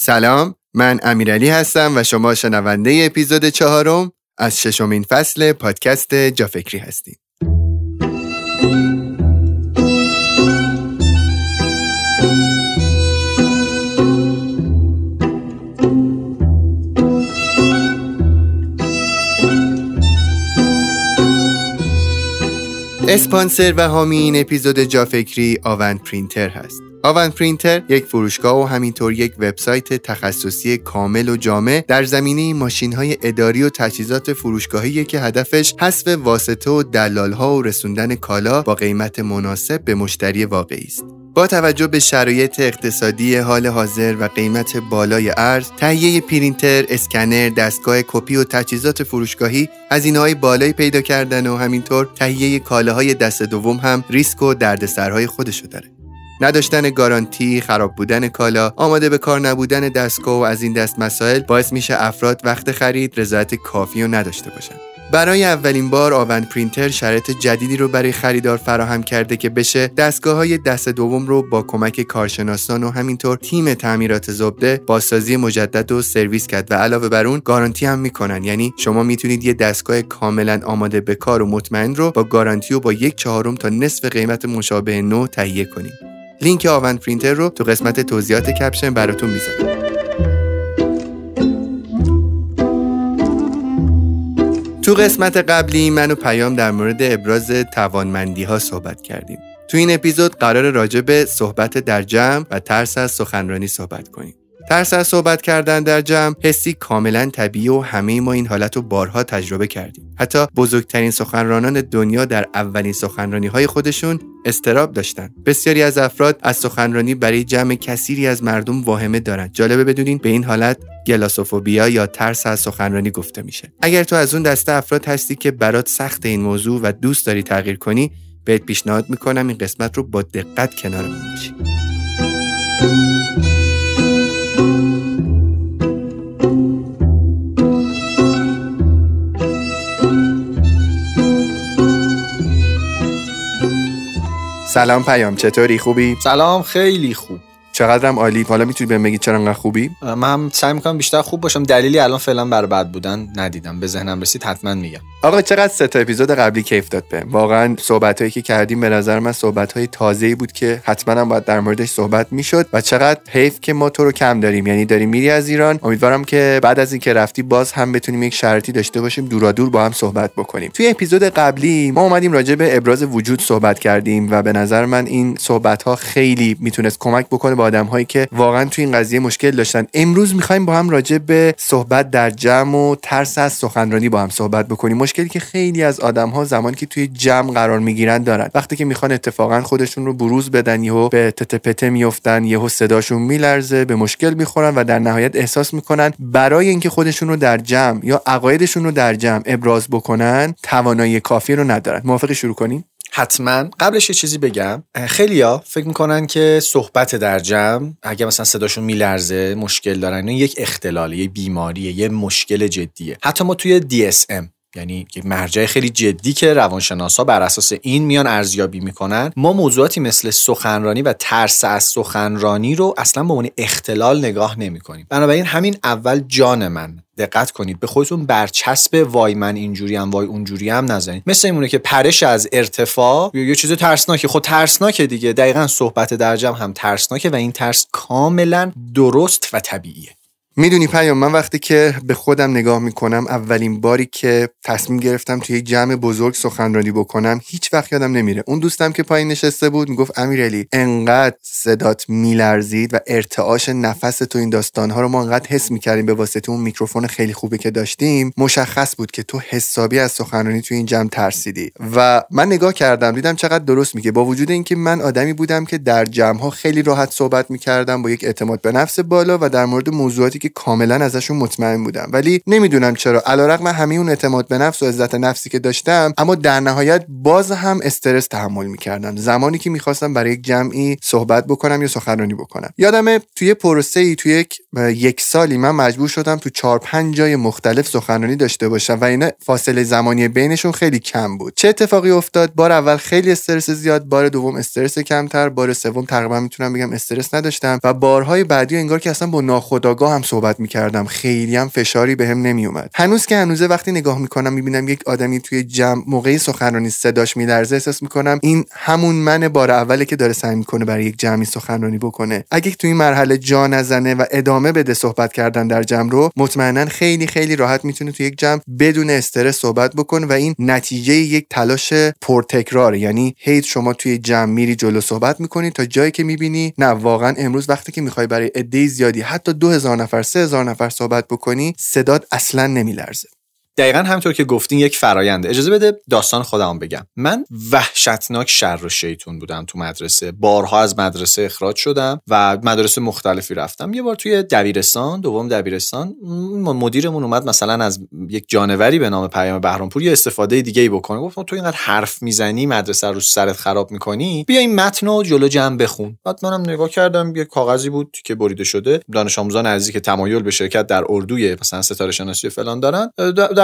سلام من امیرعلی هستم و شما شنونده اپیزود چهارم از ششمین فصل پادکست جافکری هستید. اسپانسر و حامی این اپیزود جافکری آون پرینتر هست. آون پرینتر یک فروشگاه و همینطور یک وبسایت تخصصی کامل و جامع در زمینه ماشین های اداری و تجهیزات فروشگاهی که هدفش حذف واسطه و دلال ها و رسوندن کالا با قیمت مناسب به مشتری واقعی است. با توجه به شرایط اقتصادی حال حاضر و قیمت بالای ارز، تهیه پرینتر، اسکنر، دستگاه کپی و تجهیزات فروشگاهی هزینه های بالایی پیدا کردن و همینطور تهیه کالاهای دست دوم هم ریسک و دردسرهای خودشو داره. نداشتن گارانتی، خراب بودن کالا، آماده به کار نبودن دستگاه و از این دست مسائل باعث میشه افراد وقت خرید رضایت کافی رو نداشته باشن. برای اولین بار آون پرینتر شرط جدیدی رو برای خریدار فراهم کرده که بشه دستگاه های دست دوم رو با کمک کارشناسان و همینطور تیم تعمیرات زبده بازسازی مجدد و سرویس کرد و علاوه بر اون گارانتی هم می‌کنن یعنی شما می‌تونید یه دستگاه کاملا آماده به کار و مطمئن رو با گارانتی و با یک چهارم تا نصف قیمت مشابه نو تهیه کنید لینک آون پرینتر رو تو قسمت توضیحات کپشن براتون می‌ذارم. تو قسمت قبلی من و پیام در مورد ابراز توانمندی ها صحبت کردیم. تو این اپیزود قرار راجع به صحبت در جمع و ترس از سخنرانی صحبت کنیم. ترس از صحبت کردن در جمع حسی کاملا طبیعی و همه ما این حالت رو بارها تجربه کردیم. حتی بزرگترین سخنرانان دنیا در اولین سخنرانی های خودشون استراب داشتن. بسیاری از افراد از سخنرانی برای جمع کثیری از مردم واهمه دارند جالبه بدونین به این حالت گلاسوفوبیا یا ترس از سخنرانی گفته میشه. اگر تو از اون دسته افراد هستی که برات سخت این موضوع و دوست داری تغییر کنی بهت پیشنهاد می‌کنم این قسمت رو با دقت کنار باشی. سلام پیام چطوری؟ خوبی؟ سلام خیلی خوب. چقدرم عالی. حالا می‌تونی بهم بگی چرا انقدر خوبی؟ من سعی می‌کنم بیشتر خوب باشم. دلیلی الان فعلا بر بد بودن ندیدم. به ذهنم رسید حتما میگم. آقا چقدر سه تا اپیزود قبلی کیف داد به واقعا صحبت که کردیم به نظر من صحبت های تازه بود که حتما هم باید در موردش صحبت می‌شد و چقدر حیف که ما تو رو کم داریم. یعنی داریم میری از ایران امیدوارم که بعد از اینکه رفتی باز هم بتونیم یک شرطی داشته باشیم دورا دور با هم صحبت بکنیم. توی اپیزود قبلی ما اومدیم راجع به ابراز وجود صحبت کردیم و به نظر من این صحبت ها خیلی می‌تونست کمک بکنه به آدم هایی که واقعا توی این قضیه مشکل داشتن. امروز می‌خوایم با هم راجع به صحبت در جمع و ترس از سخنرانی با هم صحبت بکنیم. مشکلی که خیلی از آدم ها زمانی که توی جمع قرار می‌گیرن دارن. وقتی که می‌خوان اتفاقا خودشون رو بروز بدن یهو به تتپته میفتن یهو صداشون میلرزه به مشکل می‌خورن و در نهایت احساس می‌کنن برای اینکه خودشون رو در جمع یا عقایدشون رو در جمع ابراز بکنن توانایی کافی رو ندارن. موافق شروع کنیم؟ حتما. قبلش یه چیزی بگم. خیلیا فکر می‌کنن که صحبت در جمع اگه مثلا صداشون میلرزه مشکل دارن این یک اختلاله یه بیماریه یه مشکل جدیه. حتی ما توی DSM یعنی یک مرجع خیلی جدی که روانشناسا بر اساس این میان ارزیابی می‌کنن ما موضوعاتی مثل سخنرانی و ترس از سخنرانی رو اصلا به عنوان اختلال نگاه نمی کنیم بنابراین همین اول جان من. دقت کنید به خودتون برچسب وای من اینجوری هم وای اونجوری هم نزنید. مثل اینونه که پرش از ارتفاع یه چیز ترسناکه خب ترسناکه دیگه. دقیقا صحبت در جمع هم ترسناکه و این ترس کاملا درست و طبیعیه. می‌دونی پیام من وقتی که به خودم نگاه می‌کنم اولین باری که تصمیم گرفتم توی یک جمع بزرگ سخنرانی بکنم هیچ وقت یادم نمیره. اون دوستم که پایین نشسته بود می‌گفت امیرعلی انقدر صدات میلرزید و ارتعاش نفس تو این داستانها رو ما انقدر حس می‌کردیم به واسطه اون میکروفون خیلی خوبه که داشتیم مشخص بود که تو حسابی از سخنرانی توی این جمع ترسیدی. و من نگاه کردم دیدم چقدر درست میگه. با وجود اینکه من آدمی بودم که در جمع ها خیلی راحت صحبت می‌کردم با یک اعتماد به نفس بالا و در مورد موضوعاتی کاملا ازشون مطمئن بودم. ولی نمی‌دونم چرا. علیرغم همه اون اعتماد به نفس و عزت نفسی که داشتم اما در نهایت باز هم استرس تحمل می‌کردم. زمانی که می‌خواستم برای یک جمعی صحبت بکنم یا سخنرانی بکنم. یادمه توی پروسه ای توی یک یک سالی من مجبور شدم تو چهار پنج جای مختلف سخنرانی داشته باشم و اینا فاصله زمانی بینشون خیلی کم بود. چه اتفاقی افتاد؟ بار اول خیلی استرس زیاد بار دوم استرس کمتر بار سوم تقریبا می‌تونم بگم استرس نداشتم و بارهای بعدی انگار که اصلا با ناخودآگاه هم می‌کردم. خیلی هم فشاری بهم به نمیومد هنوز که هنوزه وقتی نگاه می‌کنم می‌بینم یک آدمی توی جمع موقعی سخنرانی صداش میلرزه احساس می‌کنم این همون من بار اوله که داره سعی می‌کنه برای یک جمعی سخنرانی بکنه. اگه توی این مرحله جا نزنه و ادامه بده صحبت کردن در جمع رو مطمئنا خیلی خیلی راحت می‌تونه توی یک جمع بدون استرس صحبت بکنه و این نتیجه یک تلاش پرتکرار یعنی هی شما توی جمع میری جلو صحبت می‌کنی تا جایی که می‌بینی نه واقعا امروز وقتی که می‌خوای برای عده زیادی حتی 2000 نفر 3000 نفر صحبت بکنی صدات اصلا نمیلرزه. دقیقا همطور که گفتین یک فراینده اجازه بده داستان خودم بگم. من وحشتناک شر و شیطون بودم تو مدرسه. بارها از مدرسه اخراج شدم و مدرسه مختلفی رفتم. یه بار توی دبیرستان دوم دبیرستان مدیرمون اومد مثلا از یک جانوری به نام پیام بهرامپور یه استفاده دیگه ای بکنه. گفت تو اینقدر حرف می‌زنی مدرسه رو سرت خراب می‌کنی بیا این متن رو جلو جمع بخون. بعد منم نگاه کردم یه کاغذی بود که بریده شده. دانش آموزان نزدیک تمایل به شرکت در اردوی مثلا ستاره شناسی فلان دارن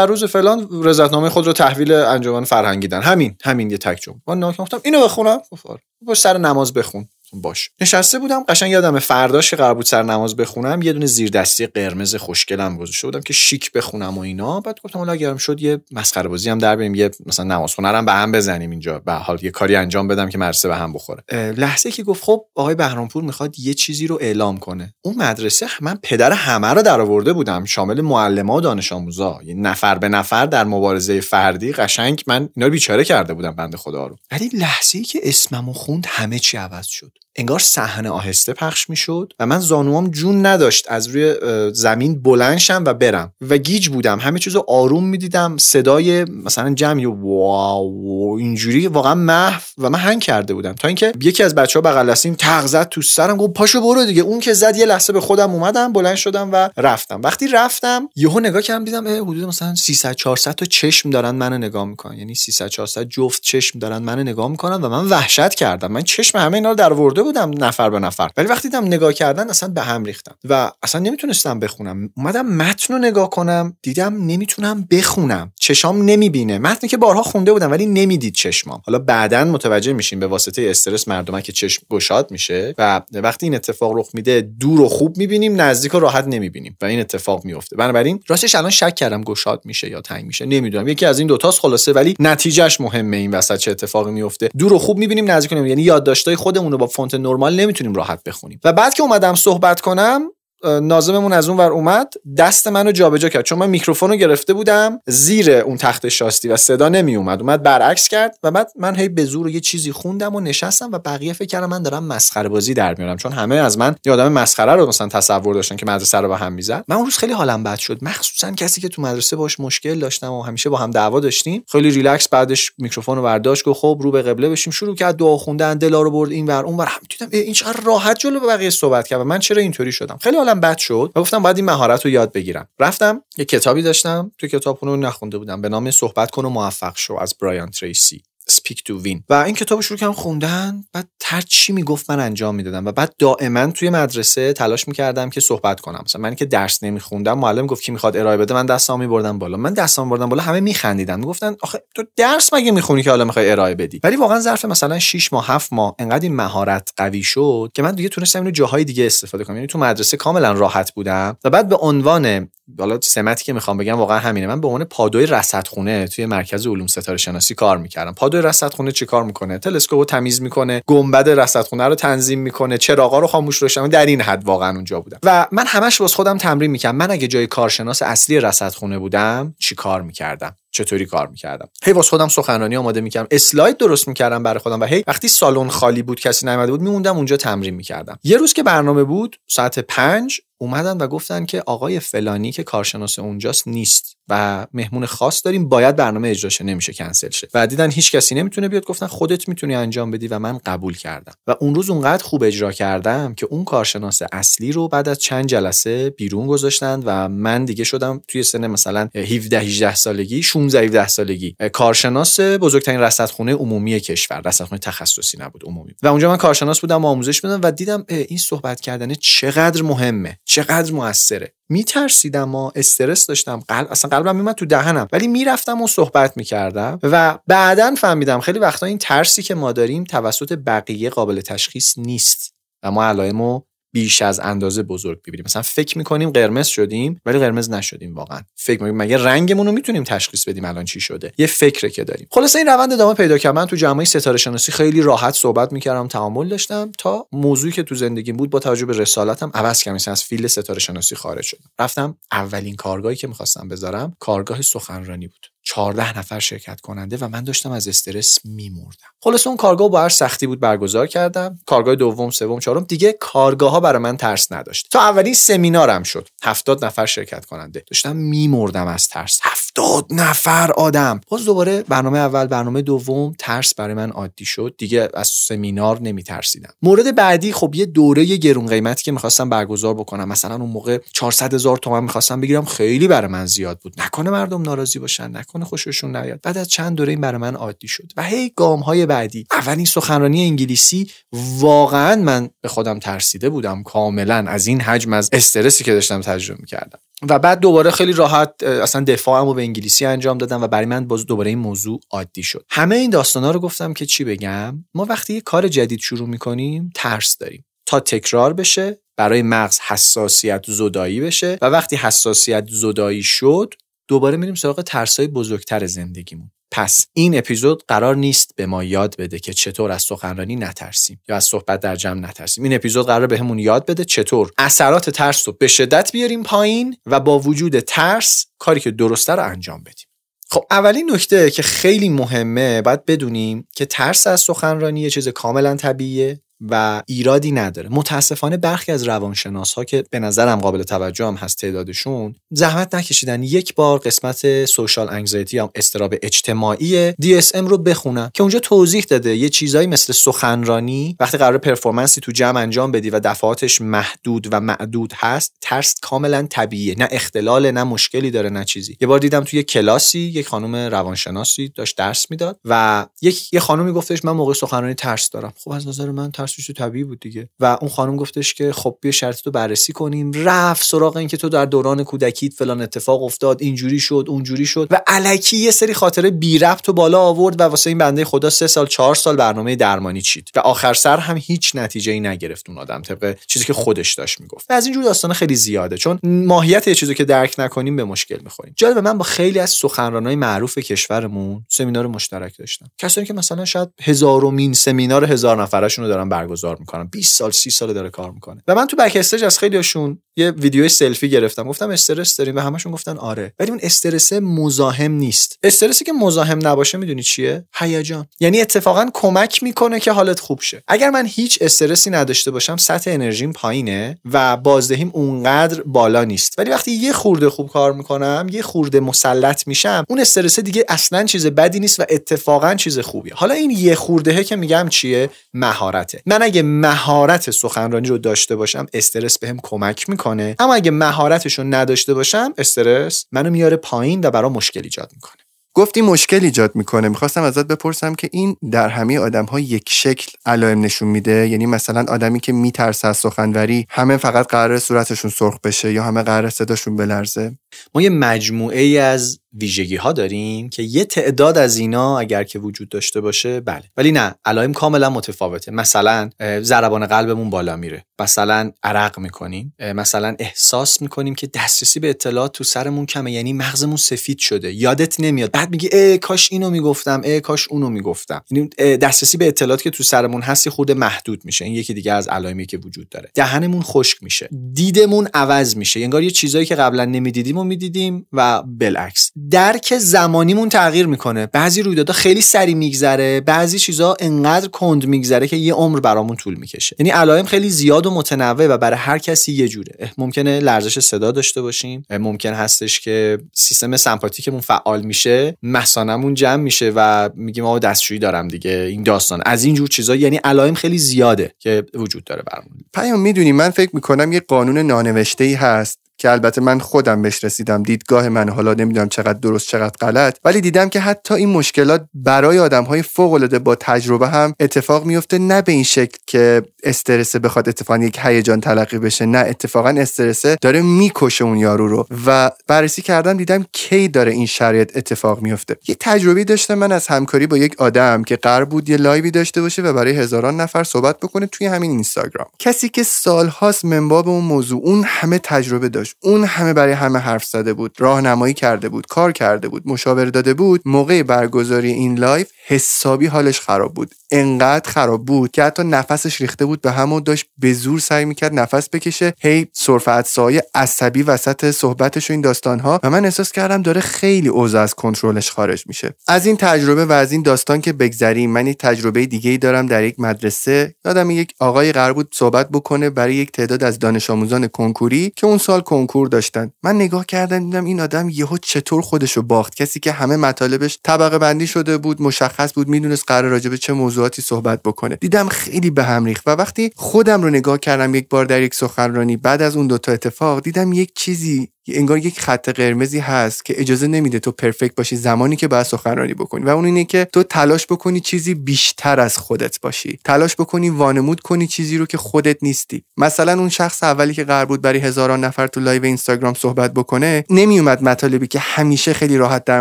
روز فلان رضایتنامه خود رو تحویل انجمن فرهنگی دادن همین همین یه تک جمله. من گفتم اینو بخونم؟ آره. باش سر نماز بخون. باش. نشسته بودم قشنگ یادم فرداش که قرار بود سر نماز بخونم یه دونه زیر دستی قرمز خوشگلم گذاشته بودم که شیک بخونم و اینا. بعد گفتم حالا اگرم شد یه مسخره بازی هم در بریم یه مثلا نماز خونرم به هم بزنیم اینجا. به حال یه کاری انجام بدم که مدرسه به هم بخوره. لحظه که گفت خب آقای بهرامپور می‌خواد یه چیزی رو اعلام کنه. اون مدرسه من پدر همه رو درآورده بودم شامل معلما و دانش آموزا. یه نفر به نفر در مبارزه فردی قشنگ من اینا رو بیچاره کرده بودم بنده خدا رو. ولی لحظه ای که اسممو خوند همه چی عوض شد. انگار صحنه آهسته پخش می‌شد و من زانوام جون نداشت از روی زمین بلنشم و برم و گیج بودم. همه چیزو آروم می‌دیدم. صدای مثلا جمعی واو اینجوری واقعا محو و من هنگ کرده بودم. تا اینکه یکی از بچه ها بغل دستیم تق زد تو سرم گفت پاشو برو دیگه. اون که زد یه لحظه به خودم اومدم بلند شدم و رفتم. وقتی رفتم یهو نگاه کردم دیدم حدود مثلا 300 400 تا چشم دارن منو نگاه می‌کنن. یعنی 300 400 جفت چشم دارن منو نگاه می‌کنن و من وحشت کردم. من چشم همه اینا رو در بودم نفر به نفر. ولی وقتی دیدم نگاه کردن اصلا به هم ریختم. و اصلا نمی‌تونستم بخونم. اومدم متن رو نگاه کنم دیدم نمی‌تونم بخونم. چشام نمی‌بینه. متنی که بارها خونده بودم ولی نمی‌دید چشمام. حالا بعدا متوجه میشیم به واسطه استرس که چشم گشاد میشه و وقتی این اتفاق رخ میده دور و خوب می‌بینیم نزدیک و راحت نمی‌بینیم و این اتفاق میفته بنابراین راستش الان شک کردم گشاد میشه یا تنگ میشه. نمی‌دونم. یکی از این دوتاست خلاصه ولی نتیجهش مهمه این وسط چه اتفاقی میفته دور و خوب می‌بینیم نزدیک نمی‌بینیم. یعنی یادداشتای خودمون رو با فونت نرمال نمی‌تونیم راحت بخونیم. و بعد که اومدم صحبت کنم ناظممون از اون ور اومد دست منو جابجا کرد. چون من میکروفون رو گرفته بودم زیر اون تخته شاسی و صدا نمی اومد اومد برعکس کرد و بعد من هی به زور یه چیزی خوندم و نشستم و بقیه فکر کردن من دارم مسخره بازی در میارم. چون همه از من یه آدم مسخره رو مثلا تصور داشتن که مدرسه رو به هم می‌زد من اون روز خیلی حالم بد شد. مخصوصا کسی که تو مدرسه باش مشکل داشتم و همیشه با هم دعوا داشتیم. خیلی ریلکس بعدش میکروفون رو برداشت گفت خب رو به قبله بشیم. شروع کرد دعا خوندن دلا رو برد این ور اون ور هم دیدم این چقدر راحت جلو به بقیه صحبت کرد من چرا اینطوری شدم؟ خیلی بد شد و گفتم باید این مهارت رو یاد بگیرم. رفتم یه کتابی داشتم تو کتابخونه نخونده بودم به نام صحبت کن و موفق شو از برایان تریسی. Speak to Win و این کتاب شروع کردم خوندن بعد هر چی می‌گفت من انجام می‌دادم. و بعد دائما توی مدرسه تلاش می‌کردم که صحبت کنم. مثلا من که درس نمیخوندم معلم گفت کی می‌خواد ارائه بده من دستام میبردم بالا. من دستام بردم بالا همه میخندیدن. می‌گفتن آخه تو درس مگه می‌خونی که حالا می‌خوای ارائه بدی؟ ولی واقعا ظرف مثلا 6 ماه 7 ماه انقدر این مهارت قوی شد که من دیگه تونستم اینو جاهای دیگه استفاده کنم. یعنی تو مدرسه کاملا راحت بودم. و بعد به عنوان حالا سمتی که می‌خوام بگم واقعا همینه. من به عنوان پادوی رصدخونه توی مرکز علوم ستاره شناسی کار می‌کردم. پادوی رصدخونه چی کار می‌کنه؟ تلسکوپ رو تمیز می‌کنه گنبد رصدخونه رو تنظیم می‌کنه چراغا رو خاموش روشن در این حد واقعا اونجا بودم. و من همش واسه خودم تمرین می‌کردم. من اگه جای کارشناس اصلی رصدخونه بودم چی کار می‌کردم؟ چطوری کار می‌کردم. هی واسه خودم سخنرانی آماده می‌کردم. اسلاید درست می‌کردم برای خودم و هی وقتی سالن خالی بود کسی نیومده بود میموندم اونجا تمرین می‌کردم. یه روز که برنامه بود ساعت پنج اومدن و گفتن که آقای فلانی که کارشناس اونجاست نیست. و مهمون خاص داریم باید برنامه اجرا شه نمیشه کنسل شه. و دیدن هیچ کسی نمی‌تونه بیاد گفتن خودت می‌تونی انجام بدی و من قبول کردم. و اون روز اونقدر خوب اجرا کردم که اون کارشناس اصلی رو بعد از چند جلسه بیرون گذاشتند و من دیگه شدم توی سن مثلا 17 18 سالگی 16 17 سالگی. کارشناس بزرگترین رصدخونه عمومی کشور رصدخونه تخصصی نبود عمومی. و اونجا من کارشناس بودم و آموزش میدم و دیدم این صحبت کردن چقدر مهمه چقدر موثره. میترسیدم و استرس داشتم. قلب اصلا قلبم میمد تو دهنم. ولی می‌رفتم و صحبت می‌کردم و بعدا فهمیدم خیلی وقتا این ترسی که ما داریم توسط بقیه قابل تشخیص نیست. و ما علائمو بیش از اندازه بزرگ ببینیم. مثلا فکر می‌کنیم قرمز شدیم ولی قرمز نشدیم واقعا. فکر می‌کنیم مگه رنگمون رو می‌تونیم تشخیص بدیم الان چی شده. یه فکره که داریم. خلاص این روند ادامه پیدا کرد. من تو جامعه ستاره شناسی خیلی راحت صحبت می‌کردم تعامل داشتم تا موضوعی که تو زندگیم بود با توجه به رسالتم عوض کردم. از فیلد ستاره شناسی خارج شدم. رفتم اولین کارگاهی که می‌خواستم بذارم کارگاه سخنرانی بود. 14 نفر شرکت کننده و من داشتم از استرس میمردم. خلاص اون کارگاه با هر سختی بود برگزار کردم. کارگاه دوم سوم چهارم دیگه کارگاه ها برای من ترس نداشت. تا اولین سمینارم شد. 70 نفر شرکت کننده. داشتم میمردم از ترس. 70 نفر آدم. باز دوباره برنامه اول برنامه دوم ترس برای من عادی شد. دیگه از سمینار نمیترسیدم. مورد بعدی خب یه دوره گرون قیمتی که می‌خواستم برگزار بکنم. مثلا اون موقع 400 هزار تومن می‌خواستم بگیرم. خیلی برای من زیاد بود. نکنه مردم ناراضی باشن نکنه. خوششون نیاد. بعد از چند دوره این برای من عادی شد و هی گام های بعدی. اولین سخنرانی انگلیسی واقعا من به خودم ترسیده بودم کاملا از این حجم از استرسی که داشتم تجربه می‌کردم. و بعد دوباره خیلی راحت اصلا دفاعمو به انگلیسی انجام دادم و برای من باز دوباره این موضوع عادی شد. همه این داستانا رو گفتم که چی بگم؟ ما وقتی یه کار جدید شروع می‌کنیم ترس داریم. تا تکرار بشه برای مغز حساسیت زدایی بشه و وقتی حساسیت زدایی شد دوباره میریم سراغ ترسای بزرگتر زندگیمون. پس این اپیزود قرار نیست به ما یاد بده که چطور از سخنرانی نترسیم یا از صحبت در جمع نترسیم. این اپیزود قرار بهمون یاد بده چطور اثرات ترس رو به شدت بیاریم پایین و با وجود ترس کاری که درسته رو انجام بدیم. خب اولین نکته که خیلی مهمه باید بدونیم که ترس از سخنرانی یه چیز کاملا طبیعیه. و ایرادی نداره. متاسفانه برخی از روانشناس ها که به نظرم قابل توجه هم هست تعدادشون زحمت نکشیدن. یک بار قسمت سوشال انگزایتی یا استراب اجتماعی DSM رو بخونن که اونجا توضیح داده. یه چیزایی مثل سخنرانی وقتی قرار پرفورمنسی تو جمع انجام بدی و دفعاتش محدود و معدود هست ترس کاملا طبیعیه. نه اختلال نه مشکلی داره نه چیزی. یه بار دیدم توی کلاسی یک خانم روانشناسی داشت درس می‌داد و یک یه خانومی گفتش من موقع سخنرانی ترس دارم. خب از نظر من ترسش طبیعی بود دیگه. و اون خانم گفتش که خب بیا شرط رو بررسی کنیم. رفت سراغ این که تو در دوران کودکیت فلان اتفاق افتاد اینجوری شد اونجوری شد. و الکی یه سری خاطره بی ربط و بالا آورد و واسه این بنده خدا سه سال چهار سال برنامه درمانی چید. و آخر سر هم هیچ نتیجه ای نگرفت اون آدم طبق چیزی که خودش داشت می‌گفت. از اینجور داستان خیلی زیاده چون ماهیت یه چیزی که درک نکنیم به مشکل می‌خوریم. جالب من با خیلی از سخنرانای معروف کشورمون سمینار مشترک داشتم. کسایی که مثلا شاید هزارمین سمینار هزار نفرشون رو دارن برگزار می‌کنن 20 سال 30 سال داره کار می‌کنه. و من تو backstage از خیلیشون یه ویدیو سلفی گرفتم. گفتم استرس داریم. و همشون گفتن آره. ولی اون استرس مزاحم نیست. استرسی که مزاحم نباشه می‌دونی چیه؟ هیجان. یعنی اتفاقا کمک می‌کنه که حالت خوب شه. اگر من هیچ استرسی نداشته باشم سطح انرژیم پایینه و بازدهیم اونقدر بالا نیست. ولی وقتی یه خورده خوب کار می‌کنم یه خورده مسلط میشم اون استرس دیگه اصلا چیز بدی نیست و اتفاقا چیز خوبیه. حالا این یه خورده که میگم چیه؟ مهارته. من اگه مهارت سخنرانی رو داشته باشم استرس بهم کمک می‌کنه. اما اگه مهارتش رو نداشته باشم استرس منو میاره پایین و برام مشکل ایجاد می‌کنه. گفتی مشکل ایجاد می‌کنه. می‌خواستم ازت بپرسم که این در همه آدم ها یک شکل علائم نشون میده؟ یعنی مثلا آدمی که میترسه از سخنوری همه فقط قرار صورتشون سرخ بشه یا همه قرار صداشون بلرزه؟ ما یه مجموعه ای از ویژگی ها داریم که یه تعداد از اینا اگر که وجود داشته باشه بله. ولی نه علائم کاملا متفاوته. مثلا ضربان قلبمون بالا میره. مثلا عرق می‌کنیم. مثلا احساس می‌کنیم که دسترسی به اطلاعات تو سرمون کمه یعنی مغزمون سفید شده. یادت نمیاد. بعد میگی ای کاش اینو می‌گفتم. ای کاش اونو می‌گفتم. یعنی دسترسی به اطلاعات که تو سرمون هست خود محدود میشه. این یکی دیگه از علائمی که وجود داره. دهنمون خشک میشه. دیدمون عوض میشه. انگار یه چیزایی که قبلا نمی‌دیدیم می‌دیدیم و بالعکس. درک زمانیمون تغییر می‌کنه. بعضی رویدادها خیلی سری میگذره بعضی چیزا انقدر کند میگذره که یه عمر برامون طول می‌کشه. یعنی علائم خیلی زیاد و متنوع و برای هر کسی یه جوره. ممکنه لرزش صدا داشته باشیم. ممکن هستش که سیستم سمپاتیکمون فعال میشه مثانمون جمع میشه و میگیم آقا دستشویی دارم دیگه این داستان. از این جور چیزا یعنی علائم خیلی زیاده که وجود داره برامون. پیام می‌دونی من فکر می‌کنم یه قانون نانوشته ای هست که البته من خودم بهش رسیدم. دیدگاه من حالا نمی‌دونم چقدر درست چقدر غلط. ولی دیدم که حتی این مشکلات برای آدم های فوق العاده با تجربه هم اتفاق میفته نه به این شکل که استرس بخواد اتفاقا یک هیجان تلقی بشه نه اتفاقا استرس داره می‌کشه اون یارو رو. و بررسی کردم دیدم کی داره این شرایط اتفاق میفته یه تجربه داشتم من از همکاری با یک آدم که قرار بود یه live ی داشته باشه و برای هزاران نفر صحبت بکنه توی همین اینستاگرام. کسی که سالهاست من باب اون موضوع اون همه تجربه داشت. اون همه برای همه حرف زده بود راهنمایی کرده بود کار کرده بود مشاوره داده بود. موقع برگزاری این live حسابی حالش خراب بود. انقدر خراب بود که حتی نفسش ریخته بود به هم و داشت به زور سعی می‌کرد نفس بکشه هی سرفت سایه عصبی وسط صحبتش و این داستانها. و من احساس کردم داره خیلی اوضاع از کنترلش خارج میشه. از این تجربه و از این داستان که بگذریم من یک تجربه دیگه ای دارم در یک مدرسه. یادم یک آقای قرار بود صحبت بکنه برای یک تعداد از دانش آموزان کنکوری که اون سال کنکور داشتن. من نگاه کردم دیدم این آدم یهو چطور خودشو باخت. کسی که همه مطالبش طبقه بندی شده بود مشخص بود می‌دونست قرار راجع به چه موضوعاتی صحبت بکنه. دیدم خیلی به هم ریخت. و وقتی خودم رو نگاه کردم یک بار در یک سخنرانی بعد از اون دوتا اتفاق دیدم یک چیزی انگار یک خط قرمزی هست که اجازه نمیده تو perfect باشی زمانی که باید سخنرانی بکنی. و اون اینه که تو تلاش بکنی چیزی بیشتر از خودت باشی. تلاش بکنی وانمود کنی چیزی رو که خودت نیستی. مثلا اون شخص اولی که قرار بود برای هزاران نفر تو live اینستاگرام صحبت بکنه نمیومد مطالبی که همیشه خیلی راحت در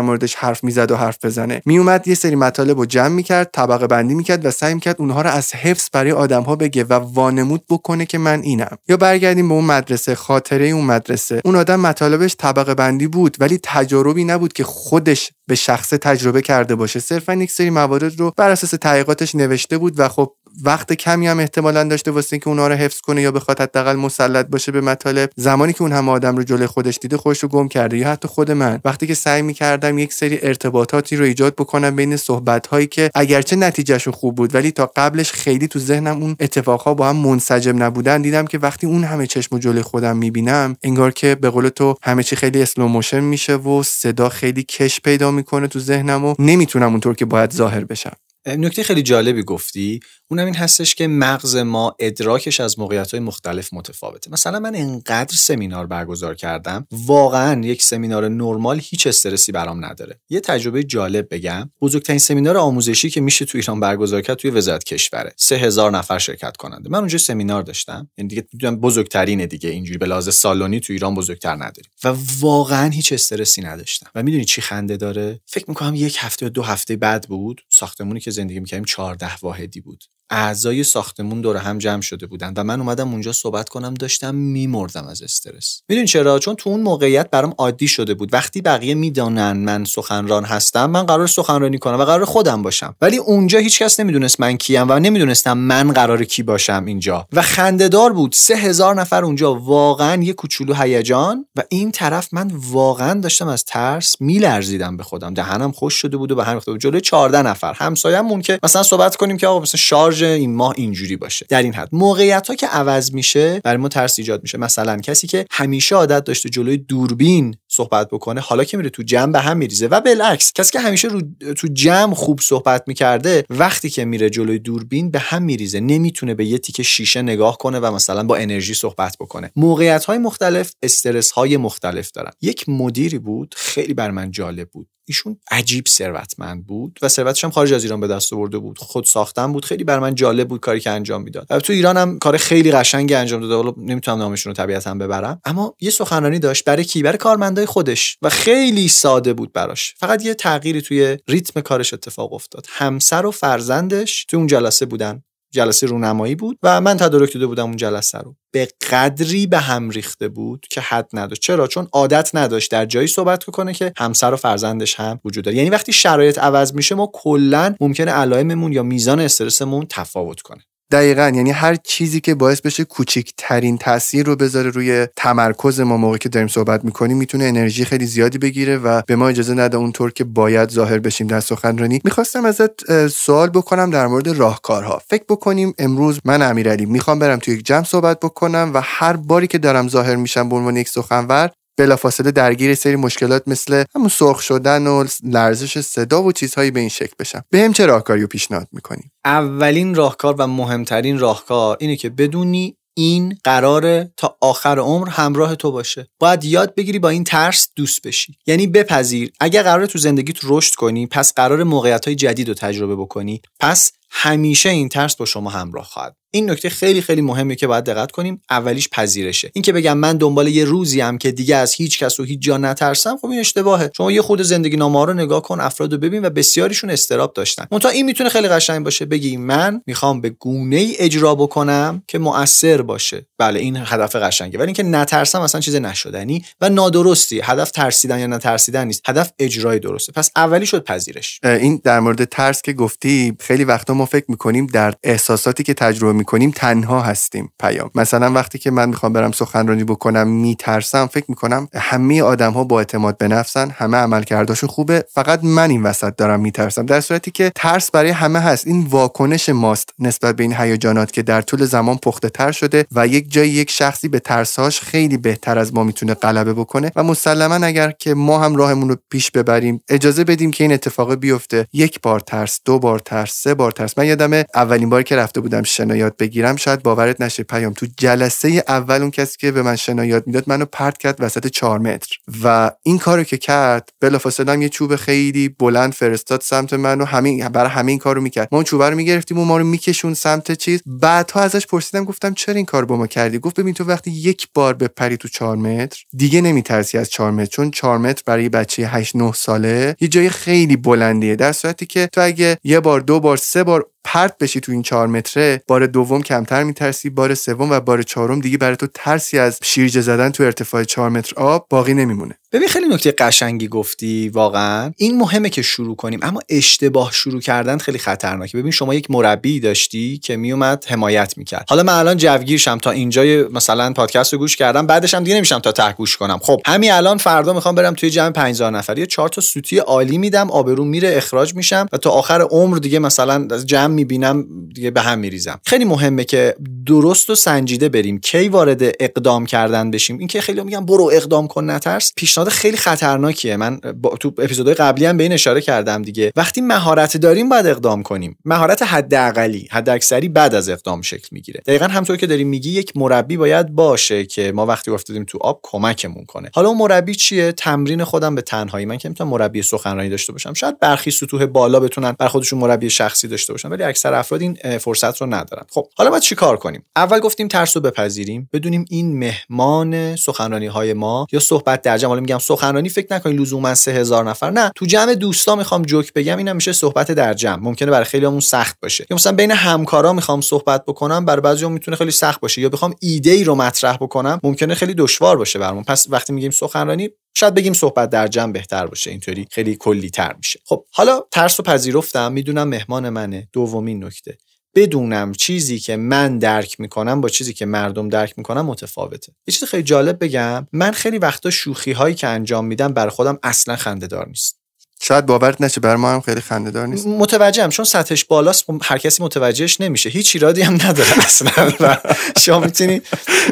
موردش حرف می‌زد و حرف بزنه. میومد یه سری مطالب رو جمع می‌کرد طبقه بندی می‌کرد و سعی می‌کرد اونها رو از حفظ برای آدمها بگه و وانمود بکنه که من اینم. یا برگردیم به اون مدرسه خاطره اون مدرسه. اون آدم مطالبش طبقه بندی بود ولی تجربی نبود که خودش به شخص تجربه کرده باشه. صرفا یک سری موارد رو بر اساس تحقیقاتش نوشته بود و خب وقت کمی هم احتمالا داشته واسه اینکه اونها رو حفظ کنه یا بخواد حداقل مسلط باشه به مطالب زمانی که اون همه آدم رو جلوی خودش دیده خودش رو گم کرده. یا حتی خود من. وقتی که سعی می‌کردم یک سری ارتباطاتی رو ایجاد بکنم بین صحبت هایی که اگرچه نتیجهشون خوب بود ولی تا قبلش خیلی تو ذهنم اون اتفاقها با هم منسجم نبودن دیدم که وقتی اون همه چشم جلوی خودم می‌بینم انگار که به قول تو همه چی خیلی slow motion میشه و صدا خیلی کش پیدا می‌کنه تو ذهنم و نمی‌تونم اونطور که باید ظاهر بشم. نکته خیلی جالبی گفتی. اونم این هستش که مغز ما ادراکش از موقعیت های مختلف متفاوته. مثلا من انقدر سمینار برگزار کردم واقعا یک سمینار نرمال هیچ استرسی برام نداره. یه تجربه جالب بگم. بزرگترین سمینار آموزشی که میشه تو ایران برگزار کرد توی وزارت کشوره. سه هزار نفر شرکت کننده. من اونجا سمینار داشتم. یعنی دیگه می‌دونم بزرگترینه دیگه. اینجوری به لحاظ سالونی تو ایران بزرگتر نداریم. و واقعا هیچ استرسی نداشتم. و می‌دونی چی خنده داره؟ فکر می‌کنم یک هفته و دو هفته بعد بود. ساختمونی که زندگی می‌کردیم 14 واحدی بود. اعضای ساختمون دور هم جمع شده بودن و من اومدم اونجا صحبت کنم داشتم میمردم از استرس. می‌دونی چرا؟ چون تو اون موقعیت برام عادی شده بود. وقتی بقیه می‌دانن من سخنران هستم من قرار سخنرانی کنم و قرار خودم باشم. ولی اونجا هیچکس نمی‌دونست من کیم و نمی‌دونستم من قرار کی باشم اینجا. و خندهدار بود. سه هزار نفر اونجا. واقعا یه کوچولو هیجان. و این طرف من واقعا داشتم از ترس میلرزیدم به خودم. دهنم خوش شده بود و به ریخته بود جلوی 14 نفر. همسایه‌مون که مثلا صحبت کنیم که آقا مثلا این ماه اینجوری باشه. در این حد. موقعیت ها که عوض میشه برای ما ترس ایجاد میشه. مثلا کسی که همیشه عادت داشته جلوی دوربین صحبت بکنه حالا که میره تو جمع به هم میریزه. و بالعکس کسی که همیشه رو تو جمع خوب صحبت می‌کرده وقتی که میره جلوی دوربین به هم میریزه. نمی‌تونه به یه تیک شیشه نگاه کنه و مثلا با انرژی صحبت بکنه. موقعیت های مختلف استرس های مختلف دارن. یک مدیری بود خیلی بر من جالب بود. ایشون عجیب ثروتمند بود و ثروتش هم خارج از ایران به دست آورده بود. خود ساختن بود. خیلی بر من جالب بود کاری که انجام می‌داد. تو ایران هم کار خیلی قشنگی انجام داده. حالا نمی‌تونم نامشون رو طبیعتا ببرم. اما یه سخنرانی داشت برای کی؟ برای کارمندای خودش. و خیلی ساده بود براش. فقط یه تغییری توی ریتم کارش اتفاق افتاد. همسر و فرزندش تو اون جلسه بودن. جلسه رونمایی بود و من تدارک داده بودم اون جلسه رو. به قدری به هم ریخته بود که حد نداشت. چرا؟ چون عادت نداشت در جایی صحبت کنه که همسر و فرزندش هم وجود داره. یعنی وقتی شرایط عوض میشه ما کلا ممکنه علائممون یا میزان استرسمون تفاوت کنه. دقیقا یعنی هر چیزی که باعث بشه کوچکترین تاثیر رو بذاره روی تمرکز ما موقعی که داریم صحبت می‌کنیم می‌تونه انرژی خیلی زیادی بگیره و به ما اجازه نده اونطور که باید ظاهر بشیم. در سخنرانی می‌خواستم ازت سوال بکنم در مورد راهکارها. فکر بکنیم امروز من امیرعلی می‌خوام برم توی یک جمع صحبت بکنم و هر باری که دارم ظاهر میشم به عنوان یک سخنور بلافاصله درگیر سری مشکلات مثل همون سرخ شدن و لرزش صدا و چیزهایی به این شکل بشم. به هم چه راهکاری رو پیشنهاد می‌کنیم اولین راهکار و مهمترین راهکار اینه که بدونی این قراره تا آخر عمر همراه تو باشه. باید یاد بگیری با این ترس دوست بشی. یعنی بپذیر. اگر قراره تو زندگیت رشد کنی پس قرار موقعیت های جدید رو تجربه بکنی. پس همیشه این ترس با شما همراه خواهد. این نکته خیلی خیلی مهمه که باید دقت کنیم. اولیش پذیرشه. این که بگم من دنبال یه روزی هم که دیگه از هیچ کس و هیچ جا نترسم خب این اشتباهه. شما یه خود زندگی نامه رو نگاه کن افراد رو ببین و بسیاریشون استراب داشتن. منتها این می‌تونه خیلی قشنگ باشه. بگی من می‌خوام به گونه ای اجرا بکنم که مؤثر باشه. بله این هدف قشنگه. ولی اینکه نترسم اصلا چیز نشدنی و نادرستی. هدف ترسیدن یا نترسیدن نیست. هدف اجرای درسته. پس اولی شد پذیرش. این در مورد ترس که گفتی خیلی وقتا ما فکر می‌کنیم در احساساتی که تجربه می‌کنیم تنها هستیم پیام. مثلا وقتی که من می‌خوام برم سخنرانی بکنم میترسم فکر می‌کنم همه آدم ها با اعتماد به نفسن همه عملکرداشون خوبه فقط من این وسط دارم میترسم. در صورتی که ترس برای همه هست. این واکنش ماست نسبت به این هیجانات که در طول زمان پخته تر شده و یک جای یک شخصی به ترسهاش خیلی بهتر از ما می‌تونه غلبه بکنه و مسلما اگر که ما هم راهمون رو پیش ببریم اجازه بدیم که این اتفاق بیفته یک بار ترس دو بار ترس سه بار ترس. من یادم اولین باری که رفته بودم شنا بگیرم شاید باورت نشه پیام. تو جلسه اول اون کسی که به من شنا یاد می‌داد منو پرت کرد وسط چهار متر. و این کارو که کرد بلافاصله یه چوب خیلی بلند فرستاد سمت من و همین برای همین کارو می‌کرد. ما اون چوب رو می‌گرفتیم و ما رو میکشون سمت چیز. بعدها ازش پرسیدم گفتم چرا این کار با ما کردی؟ گفت ببین تو وقتی یک بار پری تو چهار متر دیگه نمیترسی از چهار متر چون چهار متر برای بچه 8 9 ساله یه جای خیلی بلندیه. در صورتی که تو اگه یه بار دو بار سه بار mejor پرت بشی تو این چهار متره بار دوم کمتر میترسی بار سوم و بار چهارم دیگه برای تو ترسی از شیرجه زدن تو ارتفاع چهار متر آب باقی نمیمونه. ببین خیلی نکته قشنگی گفتی واقعا. این مهمه که شروع کنیم اما اشتباه شروع کردن خیلی خطرناکه. ببین شما یک مربی داشتی که میومد حمایت می‌کرد. حالا من الان جوگیرشم تا اینجای مثلا پادکست رو گوش کردم بعدش هم دیگه نمیشم تا ته گوش کنم. خب همین الان فردا می‌خوام برم توی جمع 5000 نفری. چهار تا سوتی عالی میدم آبرو میره اخراج میشم و تا آخر عمر دیگه مثلا جمع می‌بینم دیگه به هم میریزم. خیلی مهمه که درست و سنجیده بریم. کی وارد اقدام کردن بشیم؟ این که خیلی میگم برو اقدام کن نترس. پیشنهاد خیلی خطرناکیه. من با تو اپیزودهای قبلی هم به این اشاره کردم دیگه. وقتی مهارت داریم باید اقدام کنیم. مهارت حداقلی حداکثری بعد از اقدام شکل می‌گیره. دقیقا همطور که داریم میگی یک مربی باید باشه که ما وقتی افتادیم تو آب کمکمون کنه. حالا اون مربی چیه؟ تمرین خودم به تنهایی. من که می‌تونم مربی سخنرانی داشته باشم. شاید برخی سطوح بالا بتونن بر خودشون مربی شخصی داشته باشن. ولی اکثر افراد این فرصت رو ندارن. خب حالا ما چیکار کنیم؟ اول گفتیم ترس رو بپذیریم بدونیم این مهمان سخنرانی های ما یا صحبت در جمع میگم سخنرانی فکر نکنید لزوما سه هزار نفر نه. تو جمع دوستا می‌خوام جوک بگم اینم میشه صحبت در جمع. ممکنه برای خیلیامون سخت باشه. یا مثلا بین همکارا می‌خوام صحبت بکنم برای بعضیام می‌تونه خیلی سخت باشه. یا بخوام ایده ای رو مطرح بکنم ممکنه خیلی دشوار باشه برامون. پس وقتی میگیم سخنرانی شاید بگیم صحبت در جمع بهتر باشه اینطوری خیلی کلی تر میشه. خب حالا ترس رو پذیرفتم می‌دونم مهمان منه. دومین نکته. بدونم چیزی که من درک می‌کنم با چیزی که مردم درک می‌کنم متفاوته. یه چیز خیلی جالب بگم من خیلی وقتا شوخی هایی که انجام میدم بر خودم اصلا خنده دار نیست شاید باورت نشه بر ما هم خیلی خنده دار نیست. متوجهم چون سطحش بالاست هر کسی متوجهش نمیشه. هیچ ایرادی هم نداره اصلا. و شما می‌تونی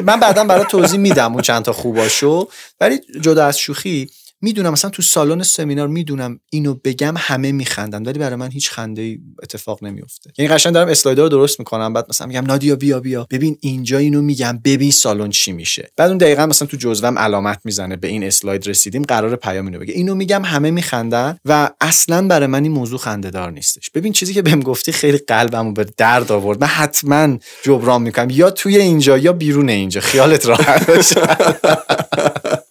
من بعدا برای توضیح میدم اون چند تا خوباشو. ولی جدا از شوخی می‌دونم مثلا تو سالن سمینار می‌دونم اینو بگم همه میخندن ولی برای من هیچ خنده اتفاق نمیفته یعنی قشنگ دارم اسلایدر رو درست می‌کنم بعد مثلا میگم نادیا بیا بیا. ببین اینجا اینو میگم ببین سالن چی میشه. بعد اون دقیقا مثلا تو جزوم علامت می‌زنه به این اسلاید رسیدیم قرار پیام اینو بگه. اینو میگم همه میخندن و اصلا برای من این موضوع خنده دار نیستش. ببین چیزی که بهم گفتی خیلی قلبمو به درد آورد. من حتما جبران می‌کنم یا توی اینجا یا بیرون اینجا. خیالت راحت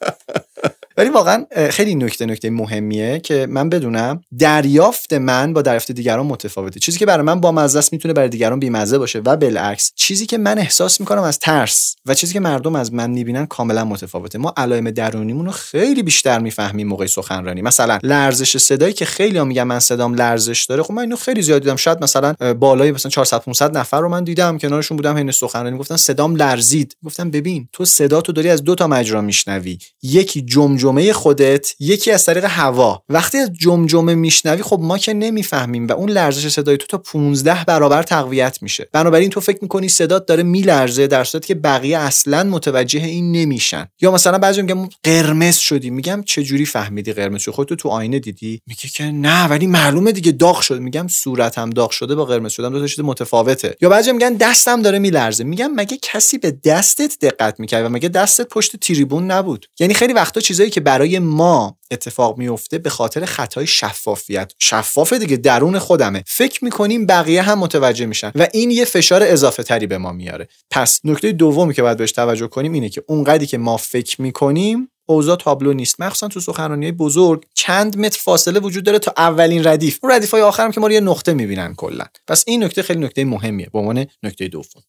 ولی واقعا خیلی نکته نکته مهمیه که من بدونم دریافت من با دریافت دیگران متفاوته. چیزی که برای من با مزه است می‌تونه برای دیگران بیمزه باشه و بالعکس چیزی که من احساس می‌کنم از ترس و چیزی که مردم از من می‌بینن کاملا متفاوته. ما علائم درونیمون رو خیلی بیشتر می‌فهمیم موقع سخنرانی. مثلا لرزش صدایی که خیلی ها میگن من صدام لرزش داره خب من اینو خیلی زیاد دیدم. شاید مثلا بالای مثلا 400 500 نفر رو من دیدم. کنارشون بودم حین سخنرانی گفتن صدام لرزید. گفتم ببین تو صدا تو داری از دو تا مجرا میشنوی. یکی جمجمه خودت یکی از طریق هوا. وقتی از جمجمه میشنوی خب ما که نمی‌فهمیم و اون لرزش صدای تو تا 15 برابر تقویت میشه. بنابراین تو فکر می‌کنی صدات داره میلرزه در صورتی که بقیه اصلا متوجه این نمیشن. یا مثلا بعضی میگم قرمز شدی. میگم چه جوری فهمیدی قرمز شد؟ خودت تو آینه دیدی. میگه که نه ولی معلومه دیگه داغ شد. میگم صورتم داغ شده با قرمز شدم. دو تا چیز متفاوته. یا بعضی میگن دستم داره میلرزه. میگم مگه کسی به دستت دقت می‌کرد و مگه دستت پشت تریبون نبود؟ یعنی خیلی وقتا چیزایی که برای ما اتفاق میفته به خاطر خطای شفافیت. شفاف دیگه درون خودمه. فکر می‌کنیم بقیه هم متوجه میشن و این یه فشار اضافه تری به ما میاره. پس نکته دومی که باید بهش توجه کنیم اینه که اونقدری که ما فکر می‌کنیم اوضاع تابلو نیست. مخصوصا تو سخنرانی بزرگ چند متر فاصله وجود داره تا اولین ردیف. اون ردیف های آخرم که ما رو یه نقطه می‌بینن کلا. پس این نکته خیلی نکته مهمیه. به عنوان نکته دوم.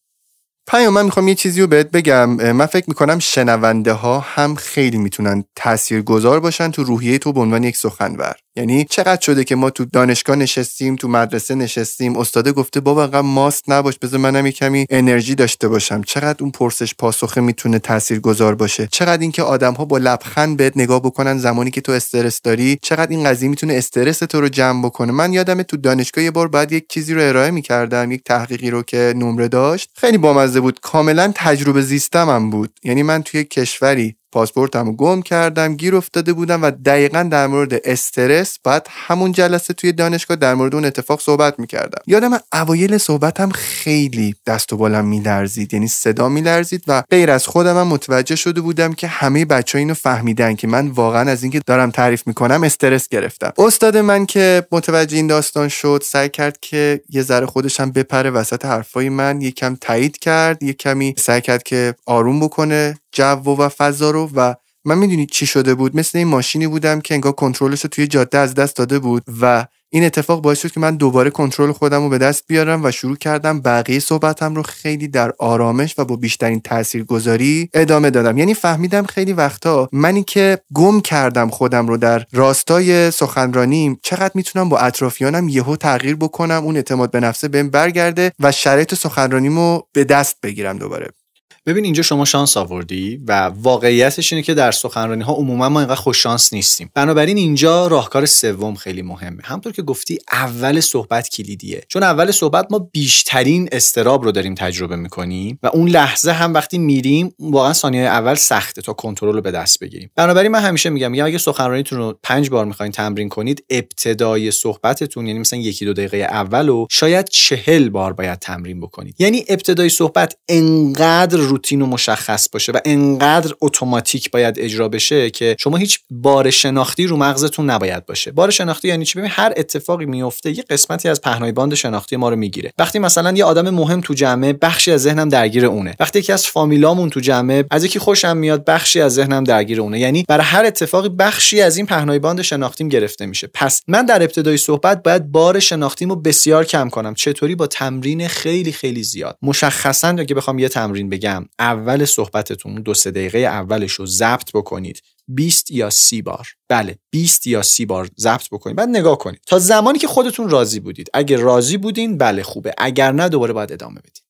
پیام من می‌خوام یه چیزی رو بهت بگم. من فکر می‌کنم شنونده ها هم خیلی می‌تونن تاثیرگذار باشن تو روحیه تو به عنوان یک سخنور. یعنی چقدر شده که ما تو دانشگاه نشستیم تو مدرسه نشستیم استاده گفته بابا انقدر ماست نباش بذار منم کمی انرژی داشته باشم. چقدر اون پرسش پاسخه می‌تونه تاثیرگذار باشه؟ چقدر اینکه آدم ها با لبخند بهت نگاه بکنن زمانی که تو استرس داری؟ چقدر این قضیه می‌تونه استرس تو رو جمع بکنه؟ من یادم تو دانشگاه یه بار بعد یک چیزی رو ارائه می‌کردم یک تحقیقی رو که نمره داشت. خیلی بامزه بود. کاملا تجربه زیستمم بود. یعنی من توی کشوری پاسپورتمو گم کردم گیر افتاده بودم و دقیقا در مورد استرس بعد همون جلسه توی دانشگاه در مورد اون اتفاق صحبت می‌کردم. یادم اوایل صحبتم خیلی دست و بالم میلرزید یعنی صدا میلرزید و غیر از خودم هم متوجه شده بودم که همه بچه اینو فهمیدن که من واقعا از اینکه دارم تعریف می‌کنم استرس گرفتم. استاد من که متوجه این داستان شد سعی کرد که یه ذره خودش هم بپره وسط حرفای من یکم تایید کرد یه کمی سعی کرد که آروم بکنه. جو و فضا رو و من می‌دونید چی شده بود؟ مثل این ماشینی بودم که انگار کنترلش رو توی جاده از دست داده بود و این اتفاق باعث شد که من دوباره کنترل خودم رو به دست بیارم و شروع کردم بقیه صحبتم رو خیلی در آرامش و با بیشترین تاثیرگذاری ادامه دادم. یعنی فهمیدم خیلی وقتا منی که گم کردم خودم رو در راستای سخنرانیم چقدر می‌تونم با اطرافیانم یهو تغییر بکنم اون اعتماد به نفسه بهم برگرده و شرایط سخنرانیمو به دست بگیرم دوباره. ببین اینجا شما شانس آوردی و واقعیتش اینه که در سخنرانی ها عموما ما اینقدر خوش شانس نیستیم. بنابراین اینجا راهکار سوم خیلی مهمه. همطور که گفتی اول صحبت کلیدیه. چون اول صحبت ما بیشترین استراب رو داریم تجربه می‌کنیم و اون لحظه هم وقتی میریم واقعا ثانیه اول سخته تا کنترل رو به دست بگیریم. بنابراین من همیشه میگم میگم اگه سخنرانیتون رو پنج بار می‌خواین تمرین کنید ابتدای صحبتتون یعنی مثلا یکی دو دقیقه اول و شاید چهل بار باید تمرین بکنید. یعنی ابتدای صحبت انقدر روتین و مشخص باشه و انقدر اتوماتیک باید اجرا بشه که شما هیچ بار شناختی رو مغزتون نباید باشه. بار شناختی یعنی چی؟ ببین هر اتفاقی میفته یه قسمتی از پهنای باند شناختی ما رو می‌گیره. وقتی مثلا یه آدم مهم تو جمعه بخشی از ذهنم درگیر اونه. وقتی یکی از فامیلامون تو جمعه از یکی خوشم میاد بخشی از ذهنم درگیر اونه. یعنی برای هر اتفاقی بخشی از این پهنای باند شناختیم گرفته میشه. پس من در ابتدای صحبت باید بار شناختیمو بسیار کم کنم. چطوری؟ با تمرین خیلی خیلی زیاد. مشخصا اگه بخوام یه تمرین بگم اول صحبتتون دو سه دقیقه اولش رو ضبط بکنید. 20 یا 30 بار. بله 20 یا 30 بار ضبط بکنید. بعد نگاه کنید. تا زمانی که خودتون راضی بودید. اگه راضی بودین بله خوبه. اگر نه دوباره باید ادامه بدید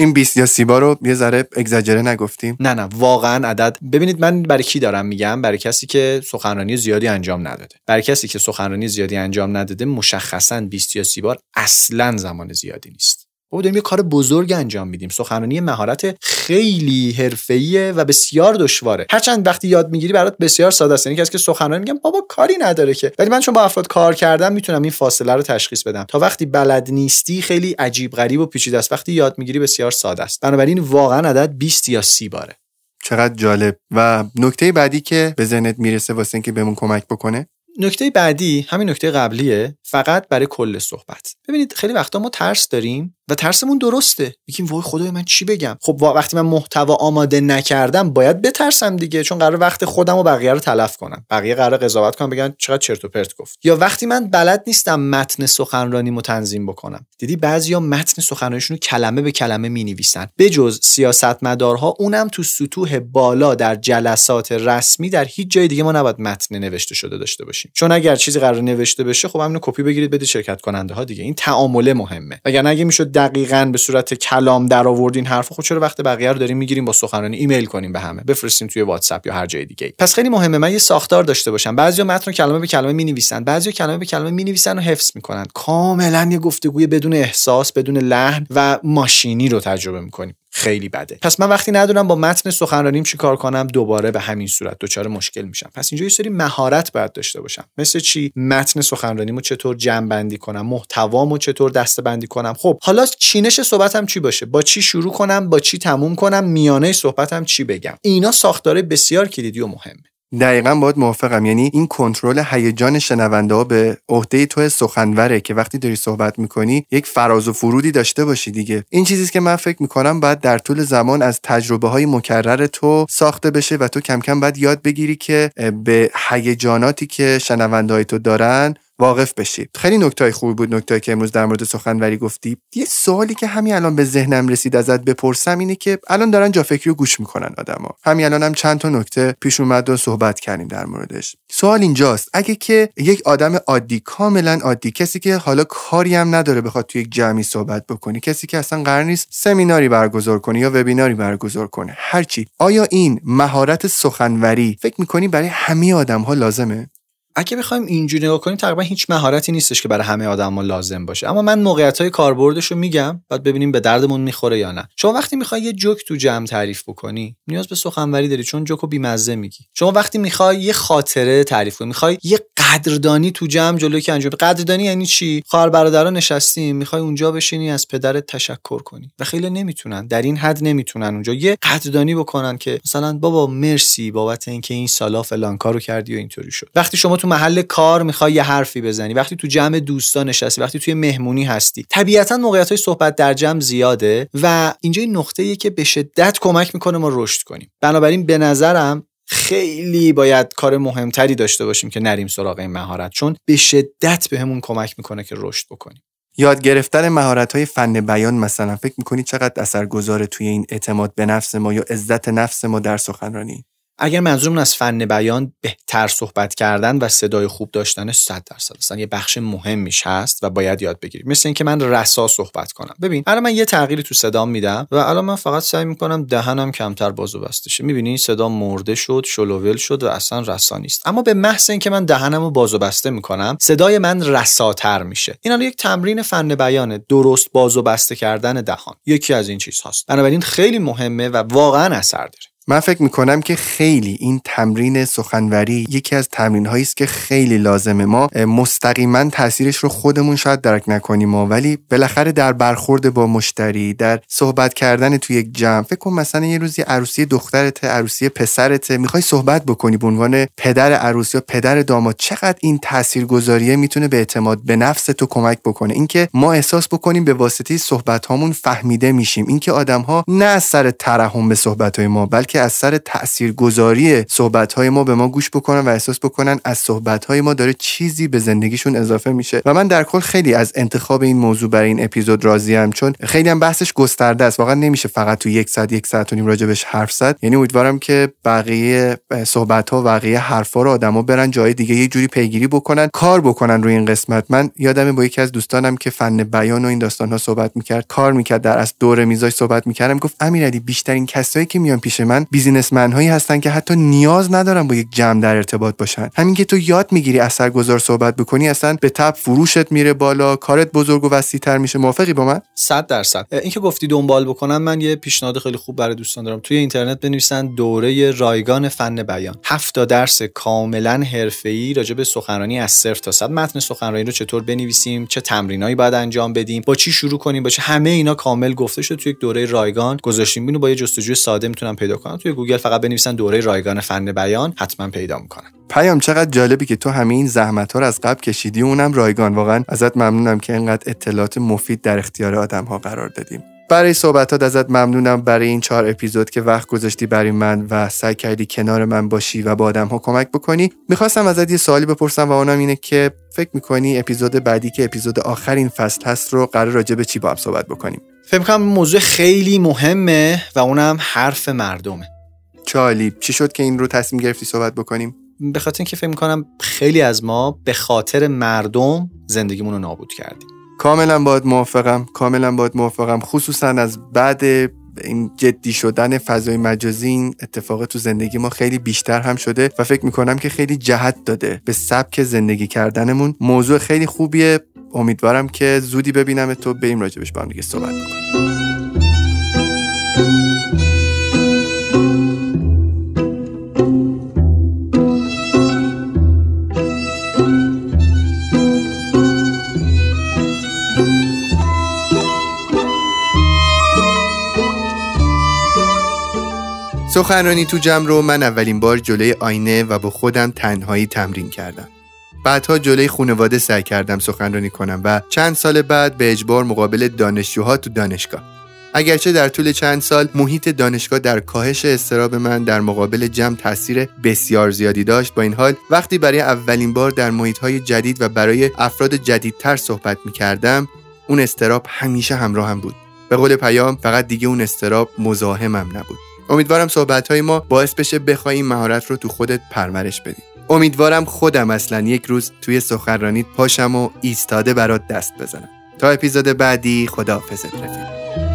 این 20 یا 30 بار رو یه ذره اگزاجره نگفتیم؟ نه نه. واقعا عدد. ببینید من برای کی دارم میگم؟ برای کسی که سخنرانی زیادی انجام نداده. برای کسی که سخنرانی زیادی انجام نداده مشخصا 20 یا 30 بار اصلا زمان زیادی نیست. ما داریم یه کار بزرگ انجام میدیم. سخنرانی مهارت خیلی حرفه‌ایه و بسیار دشواره. هرچند وقتی یاد می‌گیری برات بسیار ساده است. یعنی کسی که سخنرانی میگم بابا کاری نداره که. ولی من چون با افراد کار کردم می‌تونم این فاصله رو تشخیص بدم. تا وقتی بلد نیستی خیلی عجیب غریب و پیچیده است. وقتی یاد می‌گیری بسیار ساده است. بنابراین واقعا عدد 20 یا 30 باره. چقدر جالب. و نکته بعدی که به ذهنت می‌رسه واسه اینکه بهمون کمک بکنه؟ نکته بعدی همین نکته قبلیه. فقط برای کل صحبت. ببینید خیلی وقتا ما ترس داریم و ترسمون درسته. میگیم وای خدای من چی بگم؟ خب وقتی من محتوا آماده نکردم باید بترسم دیگه چون قرار وقت خودم و بقیه رو تلف کنم. بقیه قرار قضاوت کنم بگن چقدر چرت و پرت گفت. یا وقتی من بلد نیستم متن سخنرانی تنظیم بکنم. دیدی بعضیا متن سخنرانیشون رو کلمه به کلمه می نویسن بجز سیاستمدارها اونم تو سطوح بالا در جلسات رسمی در هیچ جای دیگه ما نباید متن نوشته شده داشته باشیم. چون اگر چیزی قرار نوشته بشه خب همینو کپی بگیرید بده شرکت کننده ها دیگه. این تعامله مهمه. اگر اگه می‌شد دقیقا به صورت کلام در آوردین حرف خب چرا وقت بقیه رو داریم می‌گیریم با سخنرانی ایمیل کنیم به همه بفرستیم توی واتساپ یا هر جای دیگه پس خیلی مهمه من یه ساختار داشته باشم. بعضیا متن کلمه به کلمه می نویسن بعضیا کلمه به کلمه می نویسن و حفظ می‌کنن. کاملا یه گفتگوی بدون احساس بدون لحن و ماشینی رو تجربه می‌کنیم. خیلی بده. پس من وقتی ندونم با متن سخنرانیم چیکار کنم دوباره به همین صورت دچار مشکل میشم. پس اینجا یه سری مهارت باید داشته باشم. مثل چی؟ متن سخنرانیمو چطور جمع بندی کنم محتوامو چطور دسته بندی کنم. خب حالا چینش صحبتم چی باشه؟ با چی شروع کنم؟ با چی تموم کنم؟ میانه صحبتم چی بگم؟ اینا ساختاره بسیار کلیدی و مهمه. دقیقا باید موافقم. یعنی این کنترل هیجان شنونده ها به عهده تو سخنوره که وقتی داری صحبت می‌کنی یک فراز و فرودی داشته باشی دیگه. این چیزی که من فکر می‌کنم باید در طول زمان از تجربه های مکرر تو ساخته بشه و تو کم کم باید یاد بگیری که به هیجاناتی که شنونده های تو دارن واقف بشید خیلی نکته خوبی بود نکته که امروز در مورد سخنوری گفتی. یه سوالی که همین الان به ذهنم رسید ازت بپرسم اینه که الان دارن جافکری رو گوش می‌کنن آدما. همین الان هم چند تا نکته پیش اومد و صحبت کردیم در موردش. سوال اینجاست. اگه که یک آدم عادی کاملا عادی کسی که حالا کاری هم نداره بخواد توی یک جمعی صحبت بکنی کسی که اصلا قرار نیست سمیناری برگزار کنه یا وبیناری برگزار کنه هرچی. آیا این مهارت سخنوری فکر می‌کنی برای همه آدم ها لازمه؟ اگه بخوایم اینجوری نگاه کنیم تقریبا هیچ مهارتی نیستش که برای همه آدما لازم باشه. اما من موقعیت های کاربردش رو میگم بعد ببینیم به دردمون می‌خوره یا نه. شما وقتی می‌خوای یه جوک تو جمع تعریف بکنی نیاز به سخنوری داری چون جوکو بیمزه میگی. شما وقتی می‌خوای یه خاطره تعریف کنی می‌خوای یه قدردانی تو جمع جلوی که انجام قدردانی یعنی چی؟ خواهر برادران نشستیم می‌خوای اونجا بشینی از پدرت تشکر کنی. و خیلی نمی‌تونن در این حد نمی‌تونن اونجا یه قدردانی بکنن که مثلا بابا مرسی بابت اینکه این سالا فلان کارو کردی و اینطوری شد. وقتی شما تو محل کار می‌خوای یه حرفی بزنی وقتی تو جمع دوستان نشستی وقتی توی مهمونی هستی. طبیعتا موقعیت های صحبت در جمع زیاده و اینجا این نقطه که به شدت کمک می‌کنه ما رشد کنیم. بنابراین به نظرم خیلی باید کار مهمتری داشته باشیم که نریم سراغ این مهارت چون به شدت بهمون به کمک می‌کنه که رشد بکنیم. یاد گرفتن مهارت های فن بیان مثلا فکر می‌کنی چقدر اثرگذاره توی این اعتماد به نفس ما یا عزت نفس ما در سخنرانی؟ اگر منظورمون از فن بیان بهتر صحبت کردن و صدای خوب داشتن 100 درصد. اصلا یه بخش مهمیش هست و باید یاد بگیریم. مثل اینکه من رسا صحبت کنم. ببین الان من یه تغییری تو صدام میدم و الان من فقط سعی می‌کنم دهنم کمتر باز و بسته شه. می‌بینی صدا مرده شد شلوول شد و اصلا رسا نیست. اما به محض اینکه من دهنم رو باز و بسته می‌کنم صدای من رساتر میشه. این الان یک تمرین فن بیانه درست باز و بسته کردن دهان. یکی از این چیزهاست. بنابراین خیلی مهمه و واقعا اثر داره. من فکر می‌کنم که خیلی این تمرین سخنوری یکی از تمرین هایی است که خیلی لازمه. ما مستقیما تاثیرش رو خودمون شاید درک نکنیم ما ولی بالاخره در برخورد با مشتری در صحبت کردن توی یک جمع فکر کن مثلا یه روزی عروسی دخترت عروسی پسرت می‌خوای صحبت بکنی به عنوان پدر عروسی یا پدر داماد چقدر این تاثیرگذاریه می‌تونه به اعتماد به نفس تو کمک بکنه؟ اینکه ما احساس بکنیم به واسطه صحبت هامون فهمیده میشیم. اینکه آدم ها نه از سر ترحم به صحبت های ما بلکه که از سر تاثیرگذاری صحبت های ما به ما گوش بکنن و احساس بکنن از صحبت های ما داره چیزی به زندگیشون اضافه میشه. و من در کل خیلی از انتخاب این موضوع برای این اپیزود راضیم چون خیلی هم بحثش گسترده است. واقعا نمیشه فقط تو یک ساعت یک ساعت و نیم راجبش حرف زد. یعنی امیدوارم که بقیه صحبت ها بقیه حرفا رو آدما برن جای دیگه یه جوری پیگیری بکنن کار بکنن روی این قسمت. من یادم با یکی از دوستانم که فن بیان و این داستان ها صحبت می‌کرد کار می‌کرد در از دور میزاش صحبت می‌کردم گفت امیرعلی بیشترین کسایی که میان پیش من بیزینسمن هایی هستن که حتی نیاز ندارن با یک جمع در ارتباط باشن. همین که تو یاد می‌گیری اثرگذار صحبت بکنی اصلا به تب فروشت میره بالا کارت بزرگ و وسیعتر میشه. موافقی با من؟ 100 درصد. اینکه گفتی دنبال بکنم من یه پیشنهاد خیلی خوب برای دوستان دارم. توی اینترنت بنویسن دوره رایگان فن بیان. 7 درس کاملا حرفه‌ای راجع به سخنرانی از صفر تا صد. متن سخنرانی رو چطور بنویسیم؟ چه تمرینایی باید انجام بدیم؟ با چی شروع کنیم؟ با چه همه اینا کامل گفته شده توی یک دوره رایگان گذاشتیم. بینو با یه جستجوی ساده می‌تونم پیدا کنم. توی گوگل فقط بنویسن دوره رایگان فن بیان حتما پیدا می‌کنن. پیام چقدر جالبی که تو همه این زحمت ها رو از قبل کشیدی اونم رایگان. واقعا ازت ممنونم که اینقدر اطلاعات مفید در اختیار آدم ها قرار دادیم. برای صحبتات ازت ممنونم. برای این چهار اپیزود که وقت گذاشتی برای من و سعی کردی کنار من باشی و با آدم ها کمک بکنی می‌خواستم ازت یه سوالی بپرسم و اونم اینه که فکر می‌کنی اپیزود بعدی که اپیزود آخرین فصل هست رو قرار راجع به چی با هم صحبت بکنیم؟ فکر کنم موضوع خیلی مهمه و اونم حرف مردمه. چالی چی شد که این رو تصمیم گرفتی صحبت بکنیم؟ به خاطر اینکه فکر کنم خیلی از ما به خاطر مردم زندگیمون رو نابود کردیم. کاملا باید موافقم کاملا باید موافقم خصوصا از بعد این جدی شدن فضای مجازی این اتفاق تو زندگی ما خیلی بیشتر هم شده و فکر می‌کنم که خیلی جهت داده به سبک زندگی کردنمون. موضوع خیلی خوبیه. امیدوارم که زودی ببینم تو. بریم راجبش با هم دیگه صحبت بکنیم. سخنرانی تو جمع رو من اولین بار جلوی آینه و با خودم تنهایی تمرین کردم. بعدها جلوی خانواده سعی کردم سخنرانی کنم و چند سال بعد به اجبار مقابل دانشجوها تو دانشگاه. اگرچه در طول چند سال محیط دانشگاه در کاهش استراب من در مقابل جمع تاثیر بسیار زیادی داشت با این حال وقتی برای اولین بار در محیط جدید و برای افراد جدیدتر صحبت می کردم اون استراب همیشه همراهم بود به قول پیام فقط دیگه اون استراب مزاحمم نبود امیدوارم صحبت های ما باعث بشه بخوای این مهارت رو تو خودت پرورش بدی. امیدوارم خودم اصلا یک روز توی سخنرانیت پاشم و ایستاده برات دست بزنم. تا اپیزود بعدی خداحافظت رفیق.